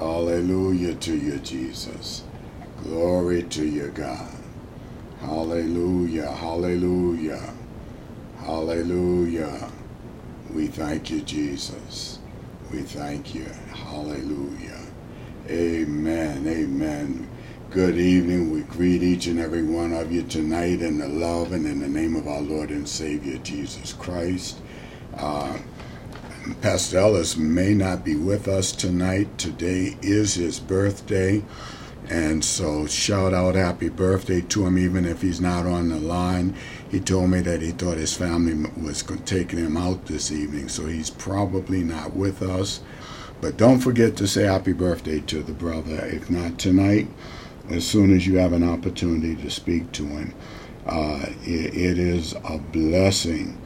Hallelujah to you, Jesus. Glory to you, God. Hallelujah, hallelujah, hallelujah. We thank you, Jesus. We thank you. Hallelujah. Amen, amen. Good evening. We greet each and every one of you tonight in the love and in the name of our Lord and Savior Jesus Christ. Uh, Pastor may not be with us tonight. Today is his birthday. And so, shout out happy birthday to him, even if he's not on the line. He told me that he thought his family was taking him out this evening, so he's probably not with us. But don't forget to say happy birthday to the brother. If not tonight, as soon as you have an opportunity to speak to him. Uh, it, it is a blessing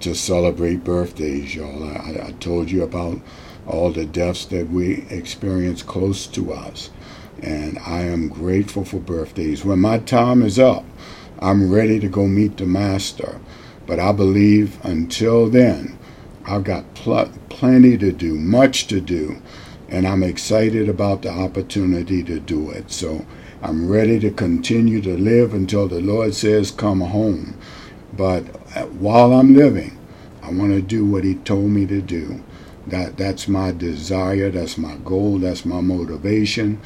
to celebrate birthdays, y'all. I, I told you about all the deaths that we experience close to us and I am grateful for birthdays. When my time is up, I'm ready to go meet the Master. But I believe until then, I've got pl- plenty to do, much to do, and I'm excited about the opportunity to do it. So I'm ready to continue to live until the Lord says, Come home. But while I'm living, I want to do what He told me to do. That, that's my desire, that's my goal, that's my motivation.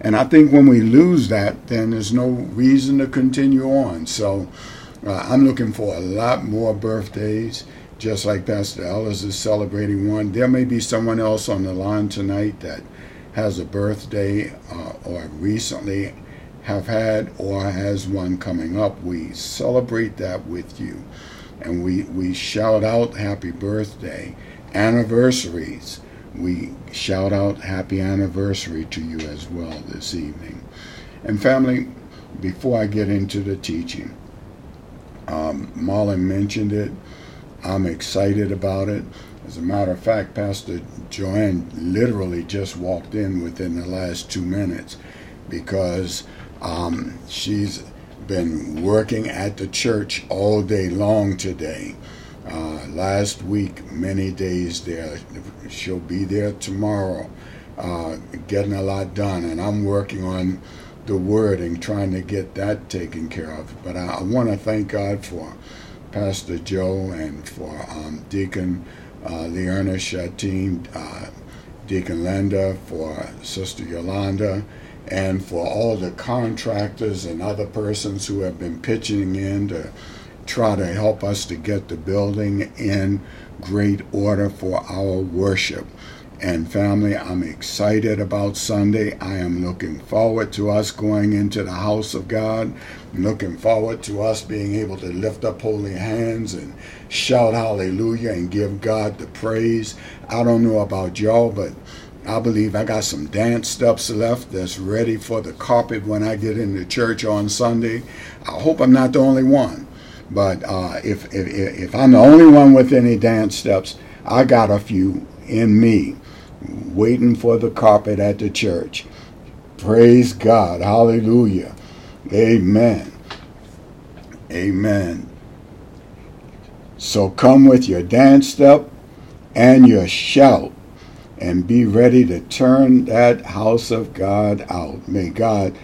And I think when we lose that, then there's no reason to continue on. So uh, I'm looking for a lot more birthdays, just like Pastor Ellis is celebrating one. There may be someone else on the line tonight that has a birthday uh, or recently have had or has one coming up. We celebrate that with you. And we, we shout out happy birthday, anniversaries we shout out happy anniversary to you as well this evening. And family, before I get into the teaching, um, Marlon mentioned it. I'm excited about it. As a matter of fact, Pastor Joanne literally just walked in within the last two minutes because um, she's been working at the church all day long today uh, last week, many days there. She'll be there tomorrow, uh, getting a lot done. And I'm working on the wording, trying to get that taken care of. But I, I want to thank God for Pastor Joe and for um, Deacon uh, Leona Shatin, uh, Deacon Linda, for Sister Yolanda, and for all the contractors and other persons who have been pitching in to try to help us to get the building in great order for our worship. And family, I'm excited about Sunday. I am looking forward to us going into the house of God. I'm looking forward to us being able to lift up holy hands and shout hallelujah and give God the praise. I don't know about y'all, but I believe I got some dance steps left that's ready for the carpet when I get into church on Sunday. I hope I'm not the only one. But uh, if, if, if I'm the only one with any dance steps, I got a few in me waiting for the carpet at the church. Praise God. Hallelujah. Amen. Amen. So come with your dance step and your shout and be ready to turn that house of God out. May God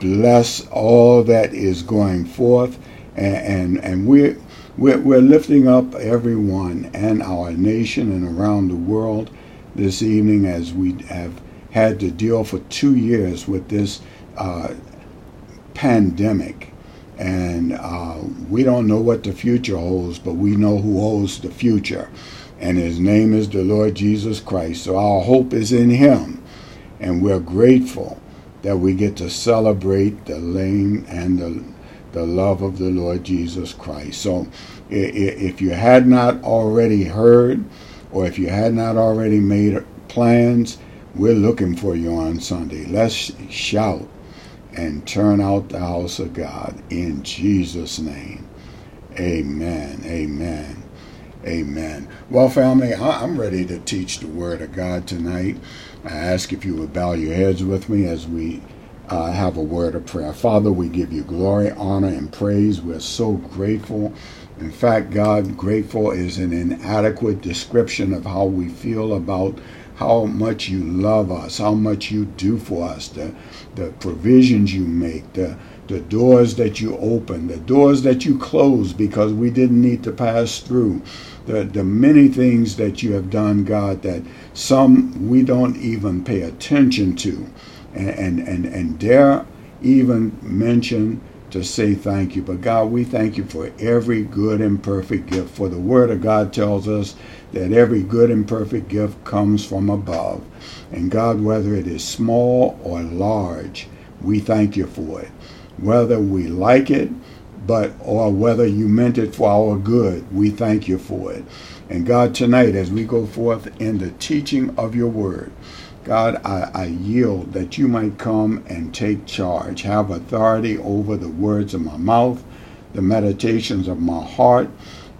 bless all that is going forth and and, and we're, we're we're lifting up everyone and our nation and around the world this evening as we have had to deal for two years with this uh, pandemic. And uh, we don't know what the future holds, but we know who holds the future. And his name is the Lord Jesus Christ. So our hope is in him. And we're grateful that we get to celebrate the lame and the the love of the Lord Jesus Christ. So if you had not already heard, or if you had not already made plans, we're looking for you on Sunday. Let's shout and turn out the house of God in Jesus' name. Amen. Amen. Amen. Well, family, I'm ready to teach the Word of God tonight. I ask if you would bow your heads with me as we uh, have a word of prayer. Father, we give you glory, honor, and praise. We're so grateful. In fact, God, grateful is an inadequate description of how we feel about how much you love us, how much you do for us, the, the provisions you make, the, the doors that you open, the doors that you close because we didn't need to pass through, the, the many things that you have done, God, that some we don't even pay attention to and, and, and, and dare even mention to say thank you. But God, we thank you for every good and perfect gift. For the Word of God tells us that every good and perfect gift comes from above. And God, whether it is small or large, we thank you for it. Whether we like it, but or whether you meant it for our good, we thank you for it. And God, tonight, as we go forth in the teaching of your word, God, I, I, yield that you might come and take charge, have authority over the words of my mouth, the meditations of my heart,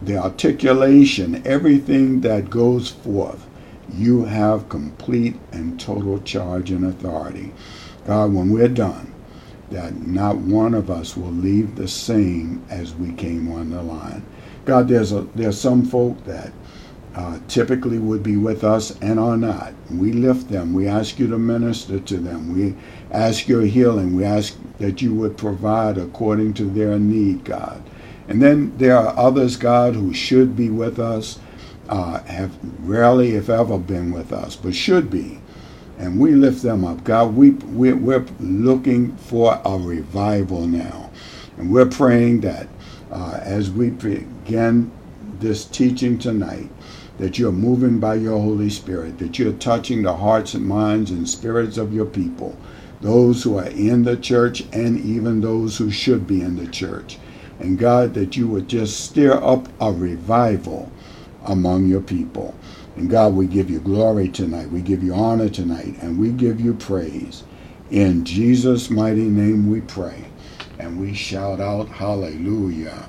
the articulation, everything that goes forth. You have complete and total charge and authority. God, when we're done, that not one of us will leave the same as we came on the line. God, there's a there's some folk that uh, typically would be with us and are not. We lift them. We ask you to minister to them. We ask your healing. We ask that you would provide according to their need, God. And then there are others, God, who should be with us, uh, have rarely, if ever, been with us, but should be. And we lift them up. God, we, we, we're looking for a revival now. And we're praying that uh, as we begin this teaching tonight, that you're moving by your Holy Spirit, that you're touching the hearts and minds and spirits of your people, those who are in the church and even those who should be in the church. And God, that you would just stir up a revival among your people. And God, we give you glory tonight. We give you honor tonight. And we give you praise. In Jesus' mighty name we pray. And we shout out hallelujah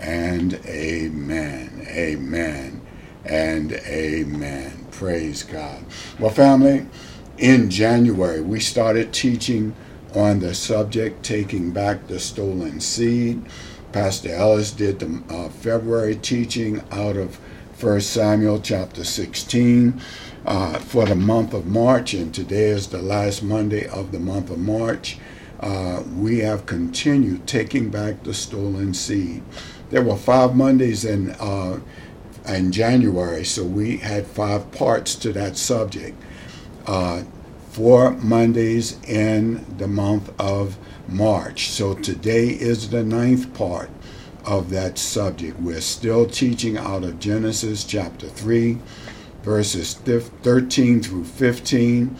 and amen. Amen and amen. Praise God. Well, family, in January, we started teaching on the subject, Taking Back the Stolen Seed. Pastor Ellis did the uh, February teaching out of 1 Samuel chapter 16 uh, for the month of March, and today is the last Monday of the month of March. Uh, we have continued taking back the stolen seed. There were five Mondays in uh, in January, so we had five parts to that subject. Uh, four Mondays in the month of March. So today is the ninth part of that subject. We're still teaching out of Genesis chapter 3, verses 13 through 15.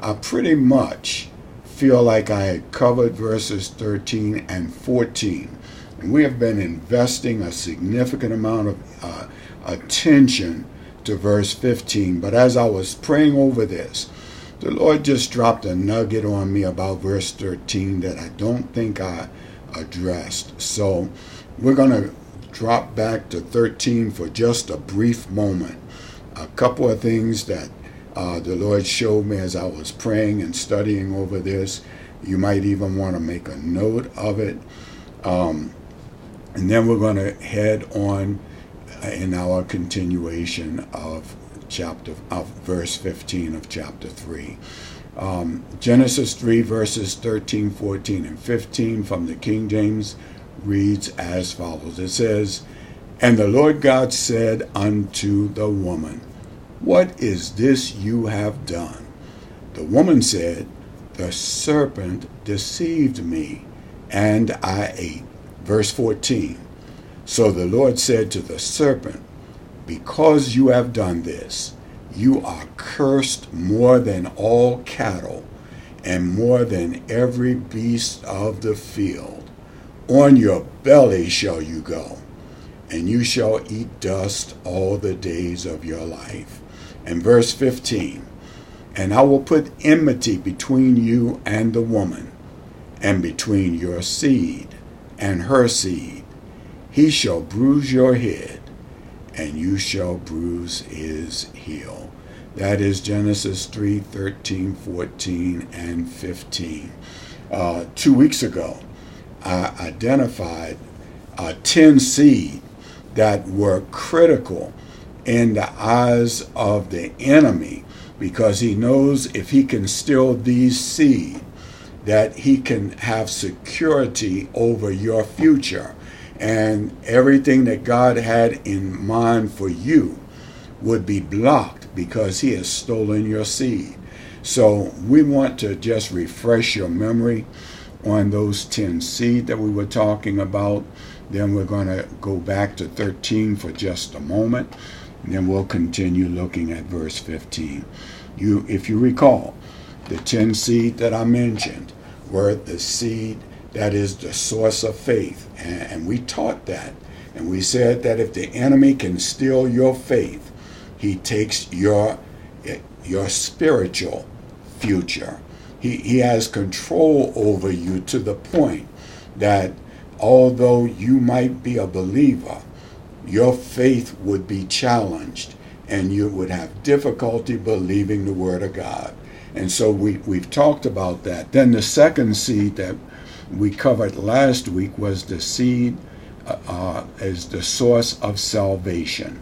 I pretty much feel like I had covered verses 13 and 14. And we have been investing a significant amount of uh, attention to verse 15. But as I was praying over this, the Lord just dropped a nugget on me about verse 13 that I don't think I addressed. So we're going to drop back to 13 for just a brief moment. A couple of things that uh, the Lord showed me as I was praying and studying over this. You might even want to make a note of it. Um, and then we're going to head on in our continuation of chapter of verse 15 of chapter 3 um, genesis 3 verses 13 14 and 15 from the king james reads as follows. It says and the lord god said unto the woman what is this you have done the woman said the serpent deceived me and i ate verse 14 so the Lord said to the serpent, Because you have done this, you are cursed more than all cattle and more than every beast of the field. On your belly shall you go, and you shall eat dust all the days of your life. And verse 15 And I will put enmity between you and the woman, and between your seed and her seed he shall bruise your head, and you shall bruise his heel. That is Genesis 3 13, 14, and 15. Uh, two weeks ago, I identified uh, 10 seed that were critical in the eyes of the enemy because he knows if he can still these seed, that he can have security over your future. And everything that God had in mind for you would be blocked because he has stolen your seed. So we want to just refresh your memory on those 10 seed that we were talking about. Then we're going to go back to 13 for just a moment. And then we'll continue looking at verse 15. You, if you recall, the 10 seed that I mentioned were the seed that is the source of faith. And, and we taught that. And we said that if the enemy can steal your faith, he takes your eh, your spiritual future. He, he has control over you to the point that although you might be a believer, your faith would be challenged and you would have difficulty believing the Word of God. And so we, we've talked about that. Then the second seed that we covered last week was the seed uh, uh, as the source of salvation.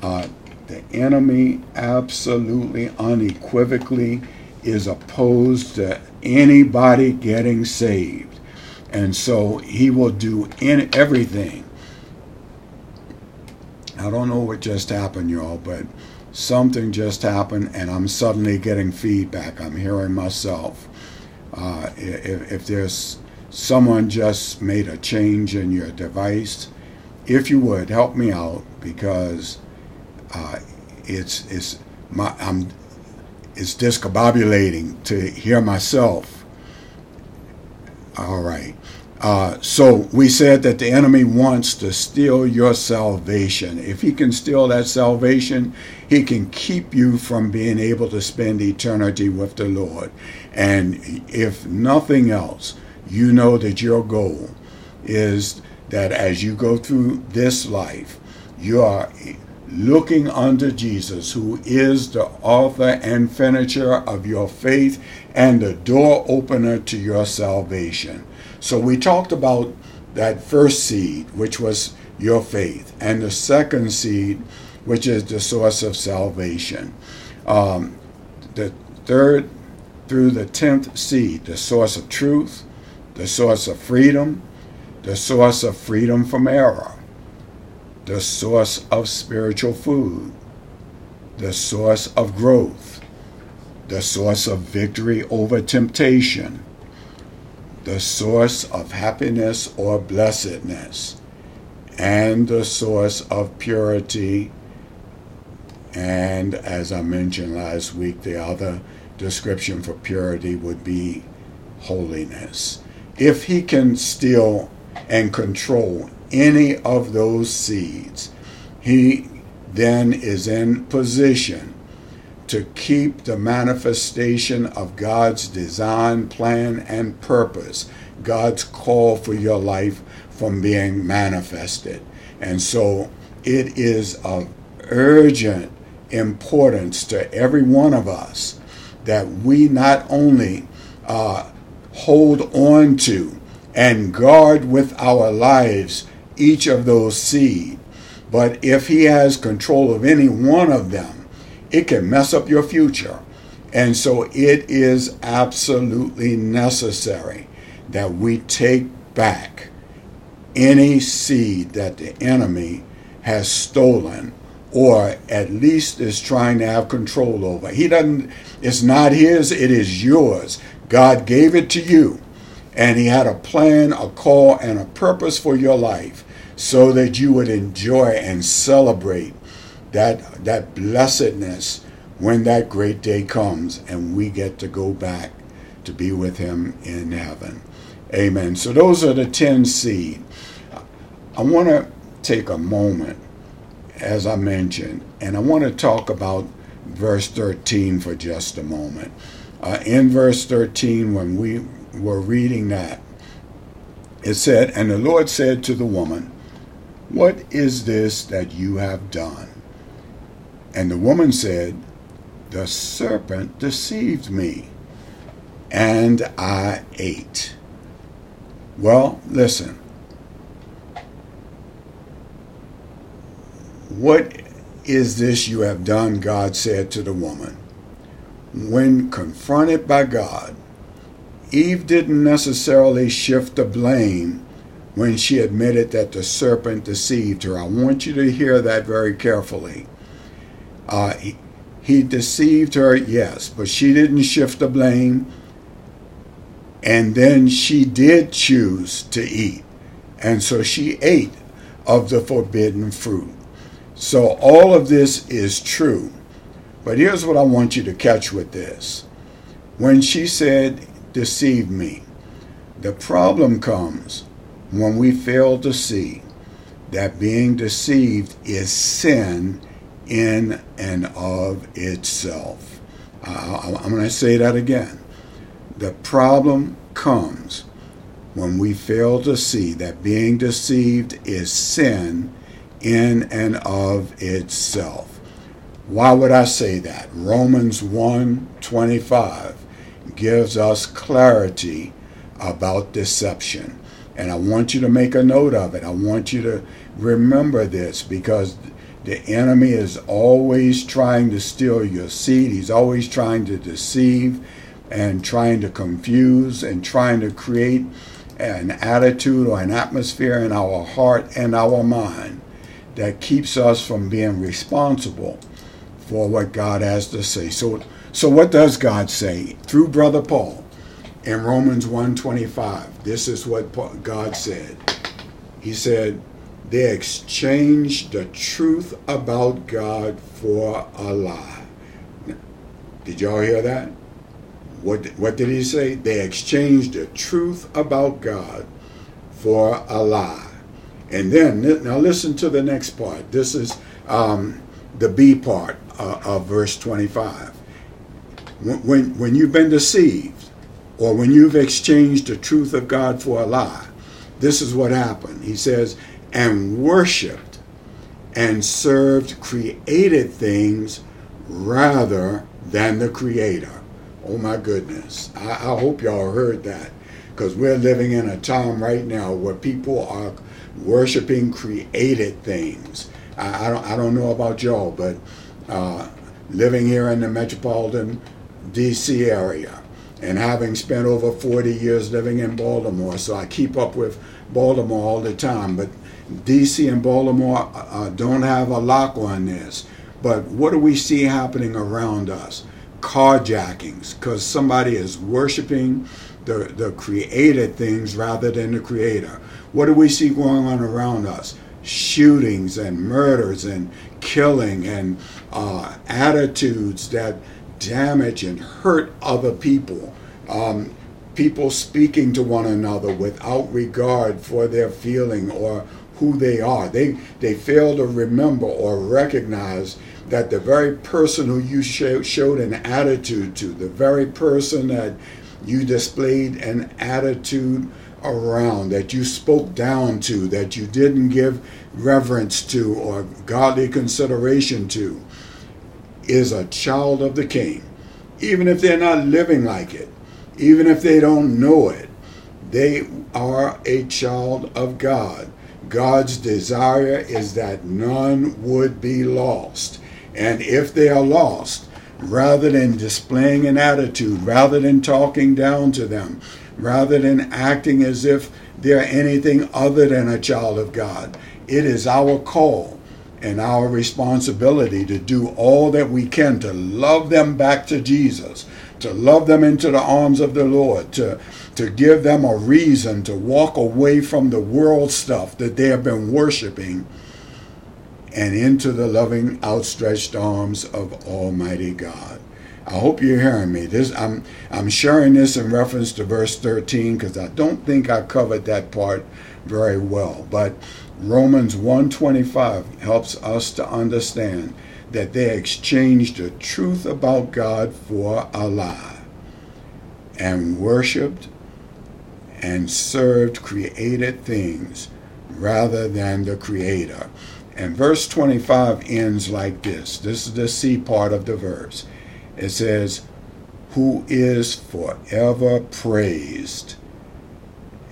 Uh, the enemy absolutely unequivocally is opposed to anybody getting saved. And so he will do in everything. I don't know what just happened, y'all, but something just happened and I'm suddenly getting feedback. I'm hearing myself. Uh, if, if there's someone just made a change in your device, if you would help me out because uh, it's it's my I'm it's discombobulating to hear myself. All right. Uh, so we said that the enemy wants to steal your salvation. If he can steal that salvation, he can keep you from being able to spend eternity with the Lord. And if nothing else, you know that your goal is that as you go through this life, you are looking unto Jesus, who is the author and finisher of your faith and the door opener to your salvation. So we talked about that first seed, which was your faith, and the second seed, which is the source of salvation. Um, the third through the tenth seed, the source of truth, the source of freedom, the source of freedom from error the source of spiritual food, the source of growth, the source of victory over temptation, the source of happiness or blessedness, and the source of purity. And as I mentioned last week, the other description for purity would be holiness. If he can steal and control any of those seeds, he then is in position to keep the manifestation of God's design, plan, and purpose, God's call for your life from being manifested. And so it is of urgent importance to every one of us that we not only uh, hold on to and guard with our lives each of those seed. But if he has control of any one of them, it can mess up your future. And so it is absolutely necessary that we take back any seed that the enemy has stolen or at least is trying to have control over. He doesn't it's not his, it is yours. God gave it to you and he had a plan, a call and a purpose for your life so that you would enjoy and celebrate that that blessedness when that great day comes and we get to go back to be with him in heaven. Amen. So those are the 10 seed. I want to take a moment as I mentioned and I want to talk about verse 13 for just a moment. Uh, in verse 13 when we were reading that it said, And the Lord said to the woman, what is this that you have done? And the woman said, The serpent deceived me, and I ate. Well, listen. What is this you have done? God said to the woman. when confronted by God, Eve didn't necessarily shift the blame when she admitted that the serpent deceived her. I want you to hear that very carefully. Uh, he, he deceived her, yes, but she didn't shift the blame. And then she did choose to eat. And so she ate of the forbidden fruit. So all of this is true. But here's what I want you to catch with this. When she said, deceive me, the problem comes when we fail to see that being deceived is sin in and of itself. Uh, I'm going to say that again. The problem comes when we fail to see that being deceived is sin in and of itself. Why would I say that? Romans 1:25 gives us clarity about deception. And I want you to make a note of it. I want you to remember this because the enemy is always trying to steal your seed. He's always trying to deceive and trying to confuse and trying to create an attitude or an atmosphere in our heart and our mind that keeps us from being responsible for what God has to say. So so what does God say through brother Paul in Romans 1:25? This is what God said. He said they exchanged the truth about God for a lie. Did y'all hear that? What what did he say? They exchanged the truth about God for a lie. And then now listen to the next part. This is um, the B part uh, of verse 25 when, when you've been deceived or when you've exchanged the truth of God for a lie, this is what happened. He says, and worshiped and served created things rather than the Creator. Oh my goodness. I, I hope y'all heard that because we're living in a time right now where people are worshiping created things. I, I don't, I don't know about y'all, but uh, living here in the metropolitan DC area and having spent over 40 years living in Baltimore, so I keep up with Baltimore all the time. But DC and Baltimore uh, uh, don't have a lock on this. But what do we see happening around us? Carjackings, because somebody is worshiping the, the created things rather than the creator. What do we see going on around us? Shootings and murders and killing and uh, attitudes that damage and hurt other people. Um, people speaking to one another without regard for their feeling or who they are. They, they fail to remember or recognize that the very person who you show, showed an attitude to, the very person that you displayed an attitude around, that you spoke down to, that you didn't give reverence to or godly consideration to, is a child of the king. Even if they're not living like it, even if they don't know it, they are a child of God. God's desire is that none would be lost. And if they are lost, rather than displaying an attitude, rather than talking down to them, rather than acting as if they're anything other than a child of God, it is our call and our responsibility to do all that we can to love them back to Jesus, to love them into the arms of the Lord, to, to give them a reason to walk away from the world stuff that they have been worshiping and into the loving outstretched arms of Almighty God. I hope you're hearing me. This I'm I'm sharing this in reference to verse 13 because I don't think I covered that part very well. But Romans 125 helps us to understand that they exchanged the truth about God for a lie and worshiped and served created things rather than the creator. And verse 25 ends like this. This is the C part of the verse. It says, Who is forever praised.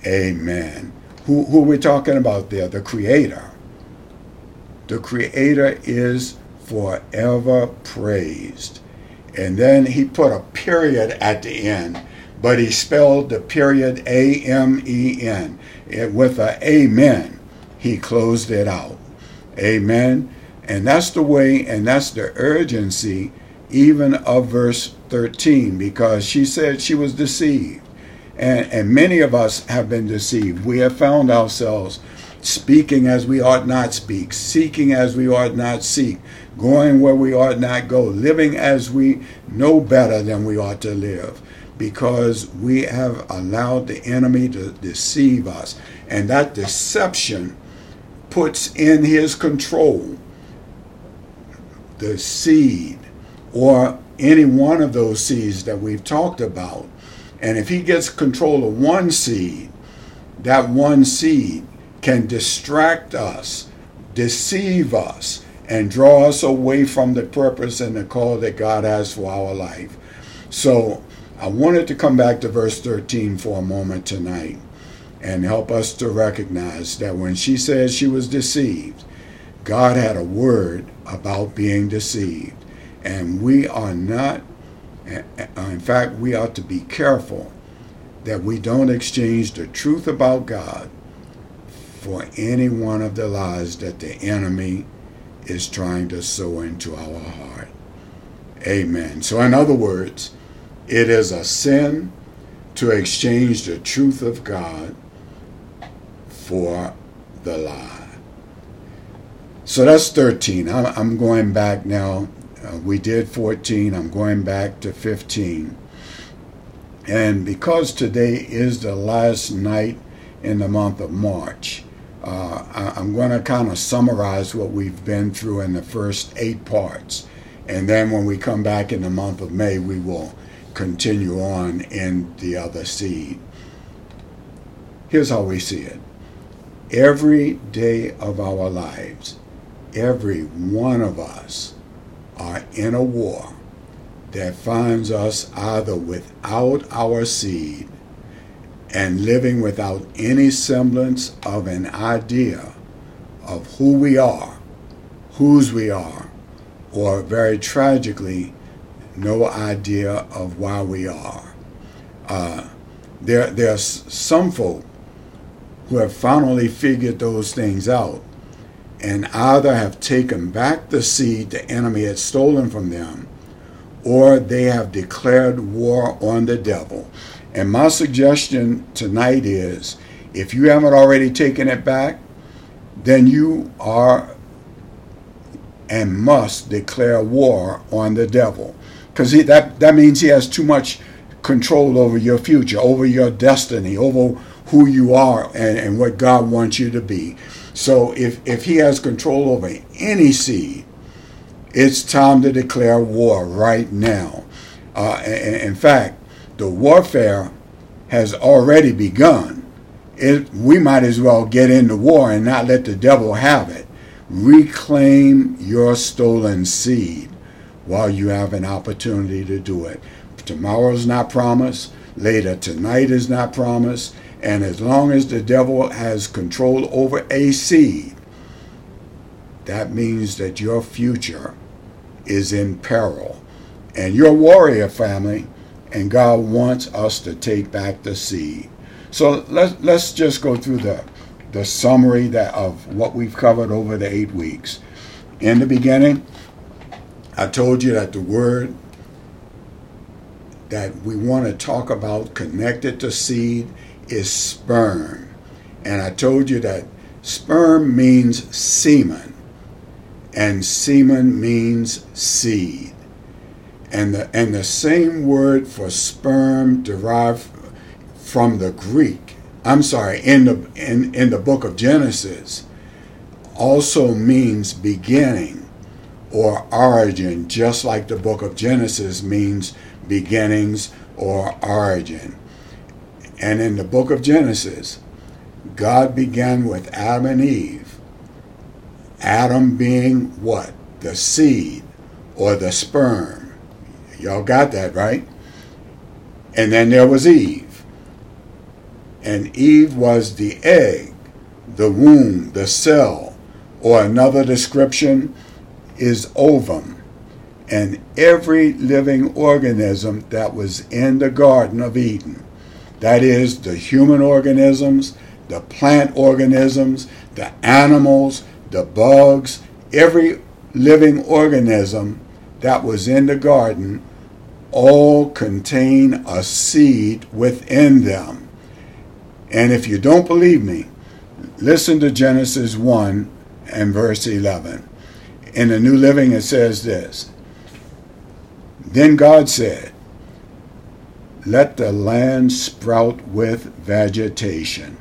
Amen. Who, who are we talking about there? The Creator. The Creator is forever praised. And then he put a period at the end, but he spelled the period A M E N. Eh, with a amen, he closed it out. Amen. And that's the way, and that's the urgency even of verse 13, because she said she was deceived. And, and many of us have been deceived. We have found ourselves speaking as we ought not speak, seeking as we ought not seek, going where we ought not go, living as we know better than we ought to live, because we have allowed the enemy to deceive us. And that deception puts in his control the seed or any one of those seeds that we've talked about. And if he gets control of one seed, that one seed can distract us, deceive us, and draw us away from the purpose and the call that God has for our life. So I wanted to come back to verse 13 for a moment tonight and help us to recognize that when she says she was deceived, God had a word about being deceived. And we are not, in fact, we ought to be careful that we don't exchange the truth about God for any one of the lies that the enemy is trying to sow into our heart. Amen. So, in other words, it is a sin to exchange the truth of God for the lie. So that's 13. I'm going back now uh, we did 14. I'm going back to 15. And because today is the last night in the month of March, uh, I, I'm going to kind of summarize what we've been through in the first eight parts. And then when we come back in the month of May, we will continue on in the other seed. Here's how we see it every day of our lives, every one of us are in a war that finds us either without our seed and living without any semblance of an idea of who we are, whose we are, or very tragically, no idea of why we are. Uh, there, are some folk who have finally figured those things out and either have taken back the seed the enemy had stolen from them, or they have declared war on the devil. And my suggestion tonight is if you haven't already taken it back, then you are and must declare war on the devil. Because that, that means he has too much control over your future, over your destiny, over who you are and, and what God wants you to be. So if, if he has control over any seed, it's time to declare war right now. Uh, in fact, the warfare has already begun. It, we might as well get into war and not let the devil have it. Reclaim your stolen seed while you have an opportunity to do it. Tomorrow's not promised. Later tonight is not promised. And as long as the devil has control over a seed, that means that your future is in peril. And you're a warrior family, and God wants us to take back the seed. So let's, let's just go through the, the summary that of what we've covered over the eight weeks. In the beginning, I told you that the word that we want to talk about connected to seed is sperm. And I told you that sperm means semen, and semen means seed. And the, and the same word for sperm derived from the Greek, I'm sorry, in the, in, in the book of Genesis, also means beginning or origin, just like the book of Genesis means beginnings or origin. And in the book of Genesis, God began with Adam and Eve. Adam being what? The seed or the sperm. Y'all got that, right? And then there was Eve. And Eve was the egg, the womb, the cell, or another description is ovum. and every living organism that was in the Garden of Eden. That is, the human organisms, the plant organisms, the animals, the bugs, every living organism that was in the garden all contain a seed within them. And if you don't believe me, listen to Genesis 1 and verse 11. In the New Living, it says this Then God said, Let the land sprout with vegetation,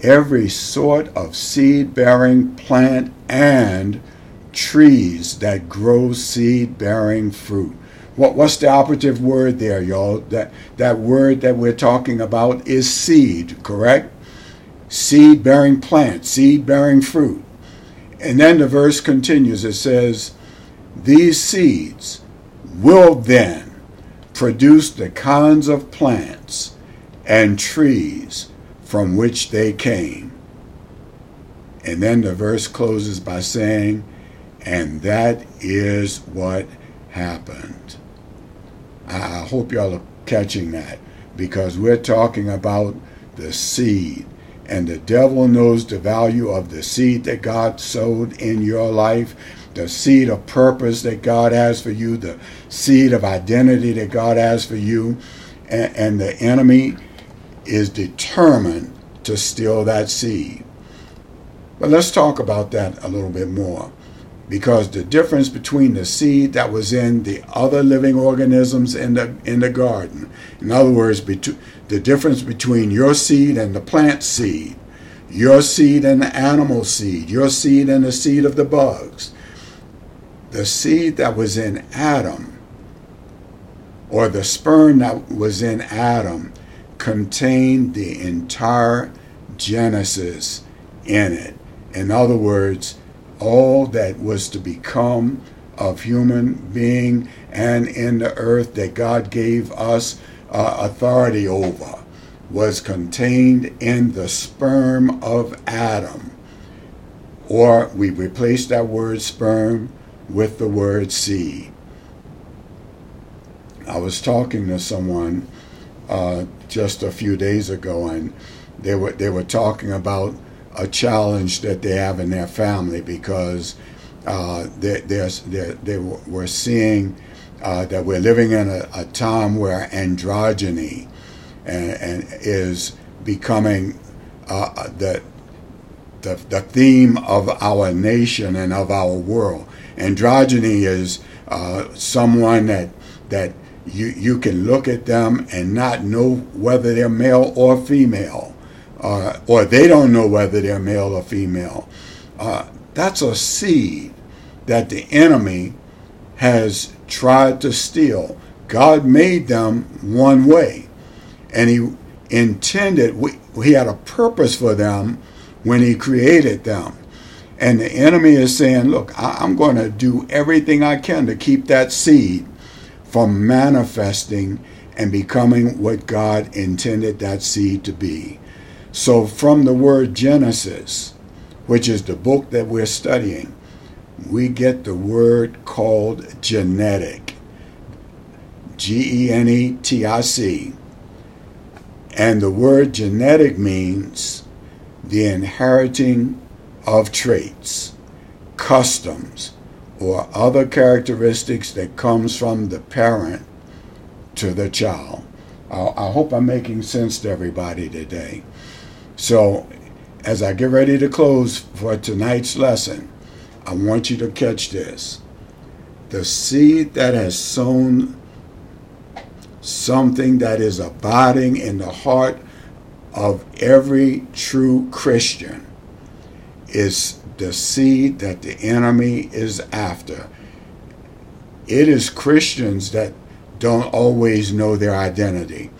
every sort of seed bearing plant and trees that grow seed bearing fruit. What, what's the operative word there, y'all? That, that word that we're talking about is seed, correct? Seed bearing plant, seed bearing fruit. And then the verse continues. It says, These seeds will then produce the kinds of plants and trees from which they came. And then the verse closes by saying, And that is what happened. I hope y'all are catching that because we're talking about the seed and the devil knows the value of the seed that God sowed in your life, the seed of purpose that God has for you, the seed of identity that God has for you. And, and the enemy is determined to steal that seed. But let's talk about that a little bit more because the difference between the seed that was in the other living organisms in the in the garden in other words the difference between your seed and the plant seed your seed and the animal seed your seed and the seed of the bugs the seed that was in Adam or the sperm that was in Adam contained the entire Genesis in it in other words all that was to become of human being and in the earth that God gave us uh, authority over was contained in the sperm of Adam. Or we replace that word sperm with the word see. I was talking to someone uh, just a few days ago, and they were they were talking about a challenge that they have in their family because uh, they, they're, they're, they were seeing uh, that we're living in a, a time where androgyny and, and is becoming uh, the, the, the theme of our nation and of our world. Androgyny is uh, someone that that you you can look at them and not know whether they're male or female uh, or they don't know whether they're male or female. Uh, that's a seed that the enemy has tried to steal. God made them one way, and He intended, we, He had a purpose for them when He created them. And the enemy is saying, Look, I, I'm going to do everything I can to keep that seed from manifesting and becoming what God intended that seed to be. So, from the word Genesis, which is the book that we're studying, we get the word called genetic. G E N E T I C. And the word genetic means the inheriting of traits, customs, or other characteristics that comes from the parent to the child. I, I hope I'm making sense to everybody today. So, as I get ready to close for tonight's lesson, I want you to catch this. The seed that has sown something that is abiding in the heart of every true Christian is the seed that the enemy is after. It is Christians that don't always know their identity.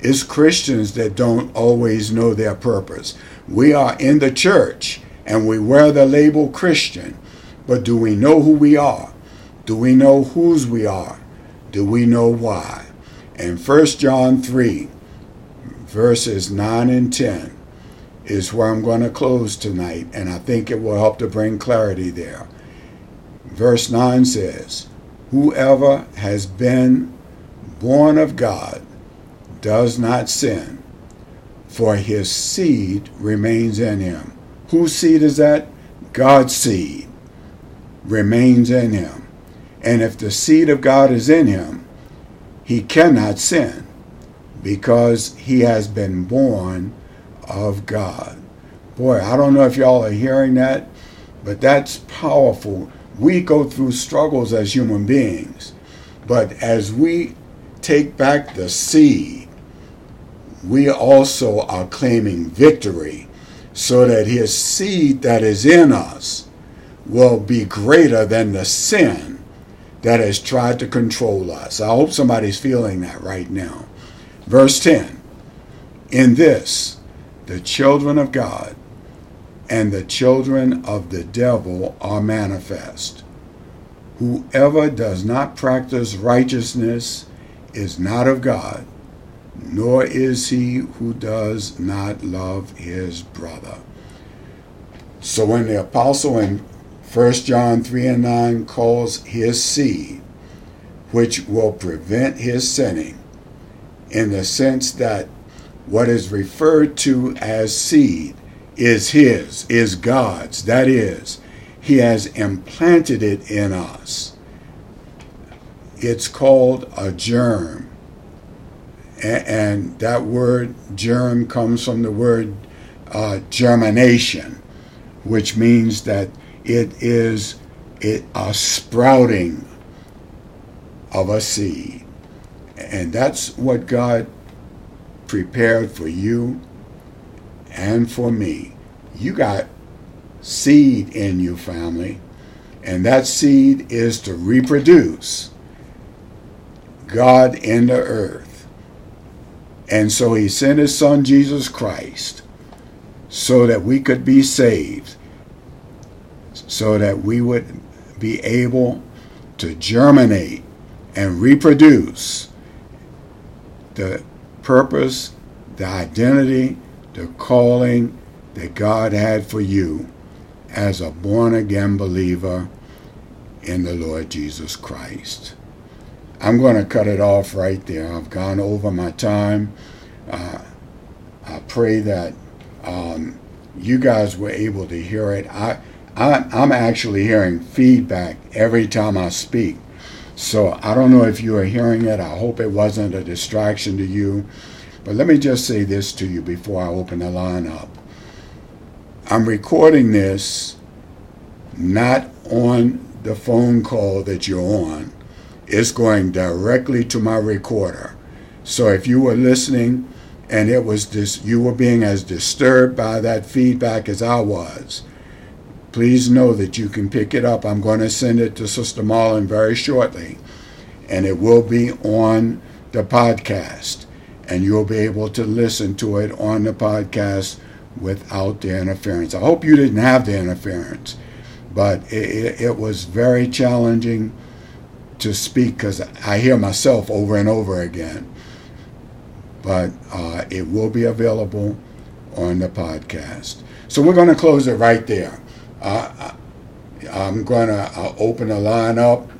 It's Christians that don't always know their purpose. We are in the church and we wear the label Christian, but do we know who we are? Do we know whose we are? Do we know why? And 1 John 3, verses 9 and 10 is where I'm going to close tonight, and I think it will help to bring clarity there. Verse 9 says, Whoever has been born of God does not sin, for his seed remains in him. Whose seed is that? God's seed remains in him. And if the seed of God is in him, he cannot sin because he has been born of God. Boy, I don't know if y'all are hearing that, but that's powerful. We go through struggles as human beings, but as we take back the seed, we also are claiming victory so that his seed that is in us will be greater than the sin that has tried to control us. I hope somebody's feeling that right now. Verse 10 In this, the children of God and the children of the devil are manifest. Whoever does not practice righteousness is not of God, nor is he who does not love his brother. So when the apostle in 1 John 3 and 9 calls his seed, which will prevent his sinning, in the sense that what is referred to as seed is his, is God's. That is, he has implanted it in us. It's called a germ. And that word germ comes from the word uh, germination, which means that it is a sprouting of a seed. And that's what God prepared for you and for me. You got seed in your family, and that seed is to reproduce God in the earth. And so he sent his son Jesus Christ so that we could be saved, so that we would be able to germinate and reproduce the purpose, the identity, the calling that God had for you as a born again believer in the Lord Jesus Christ. I'm going to cut it off right there. I've gone over my time. Uh, I pray that um, you guys were able to hear it. I, I, I'm actually hearing feedback every time I speak. So I don't know if you are hearing it. I hope it wasn't a distraction to you. But let me just say this to you before I open the line up. I'm recording this not on the phone call that you're on. It's going directly to my recorder. So if you were listening and it was this you were being as disturbed by that feedback as I was, please know that you can pick it up. I'm going to send it to Sister Marlin very shortly, and it will be on the podcast, and you'll be able to listen to it on the podcast without the interference. I hope you didn't have the interference, but it, it was very challenging to speak because I hear myself over and over again. But uh, it will be available on the podcast. So we're going to close it right there. I, am going to open the line up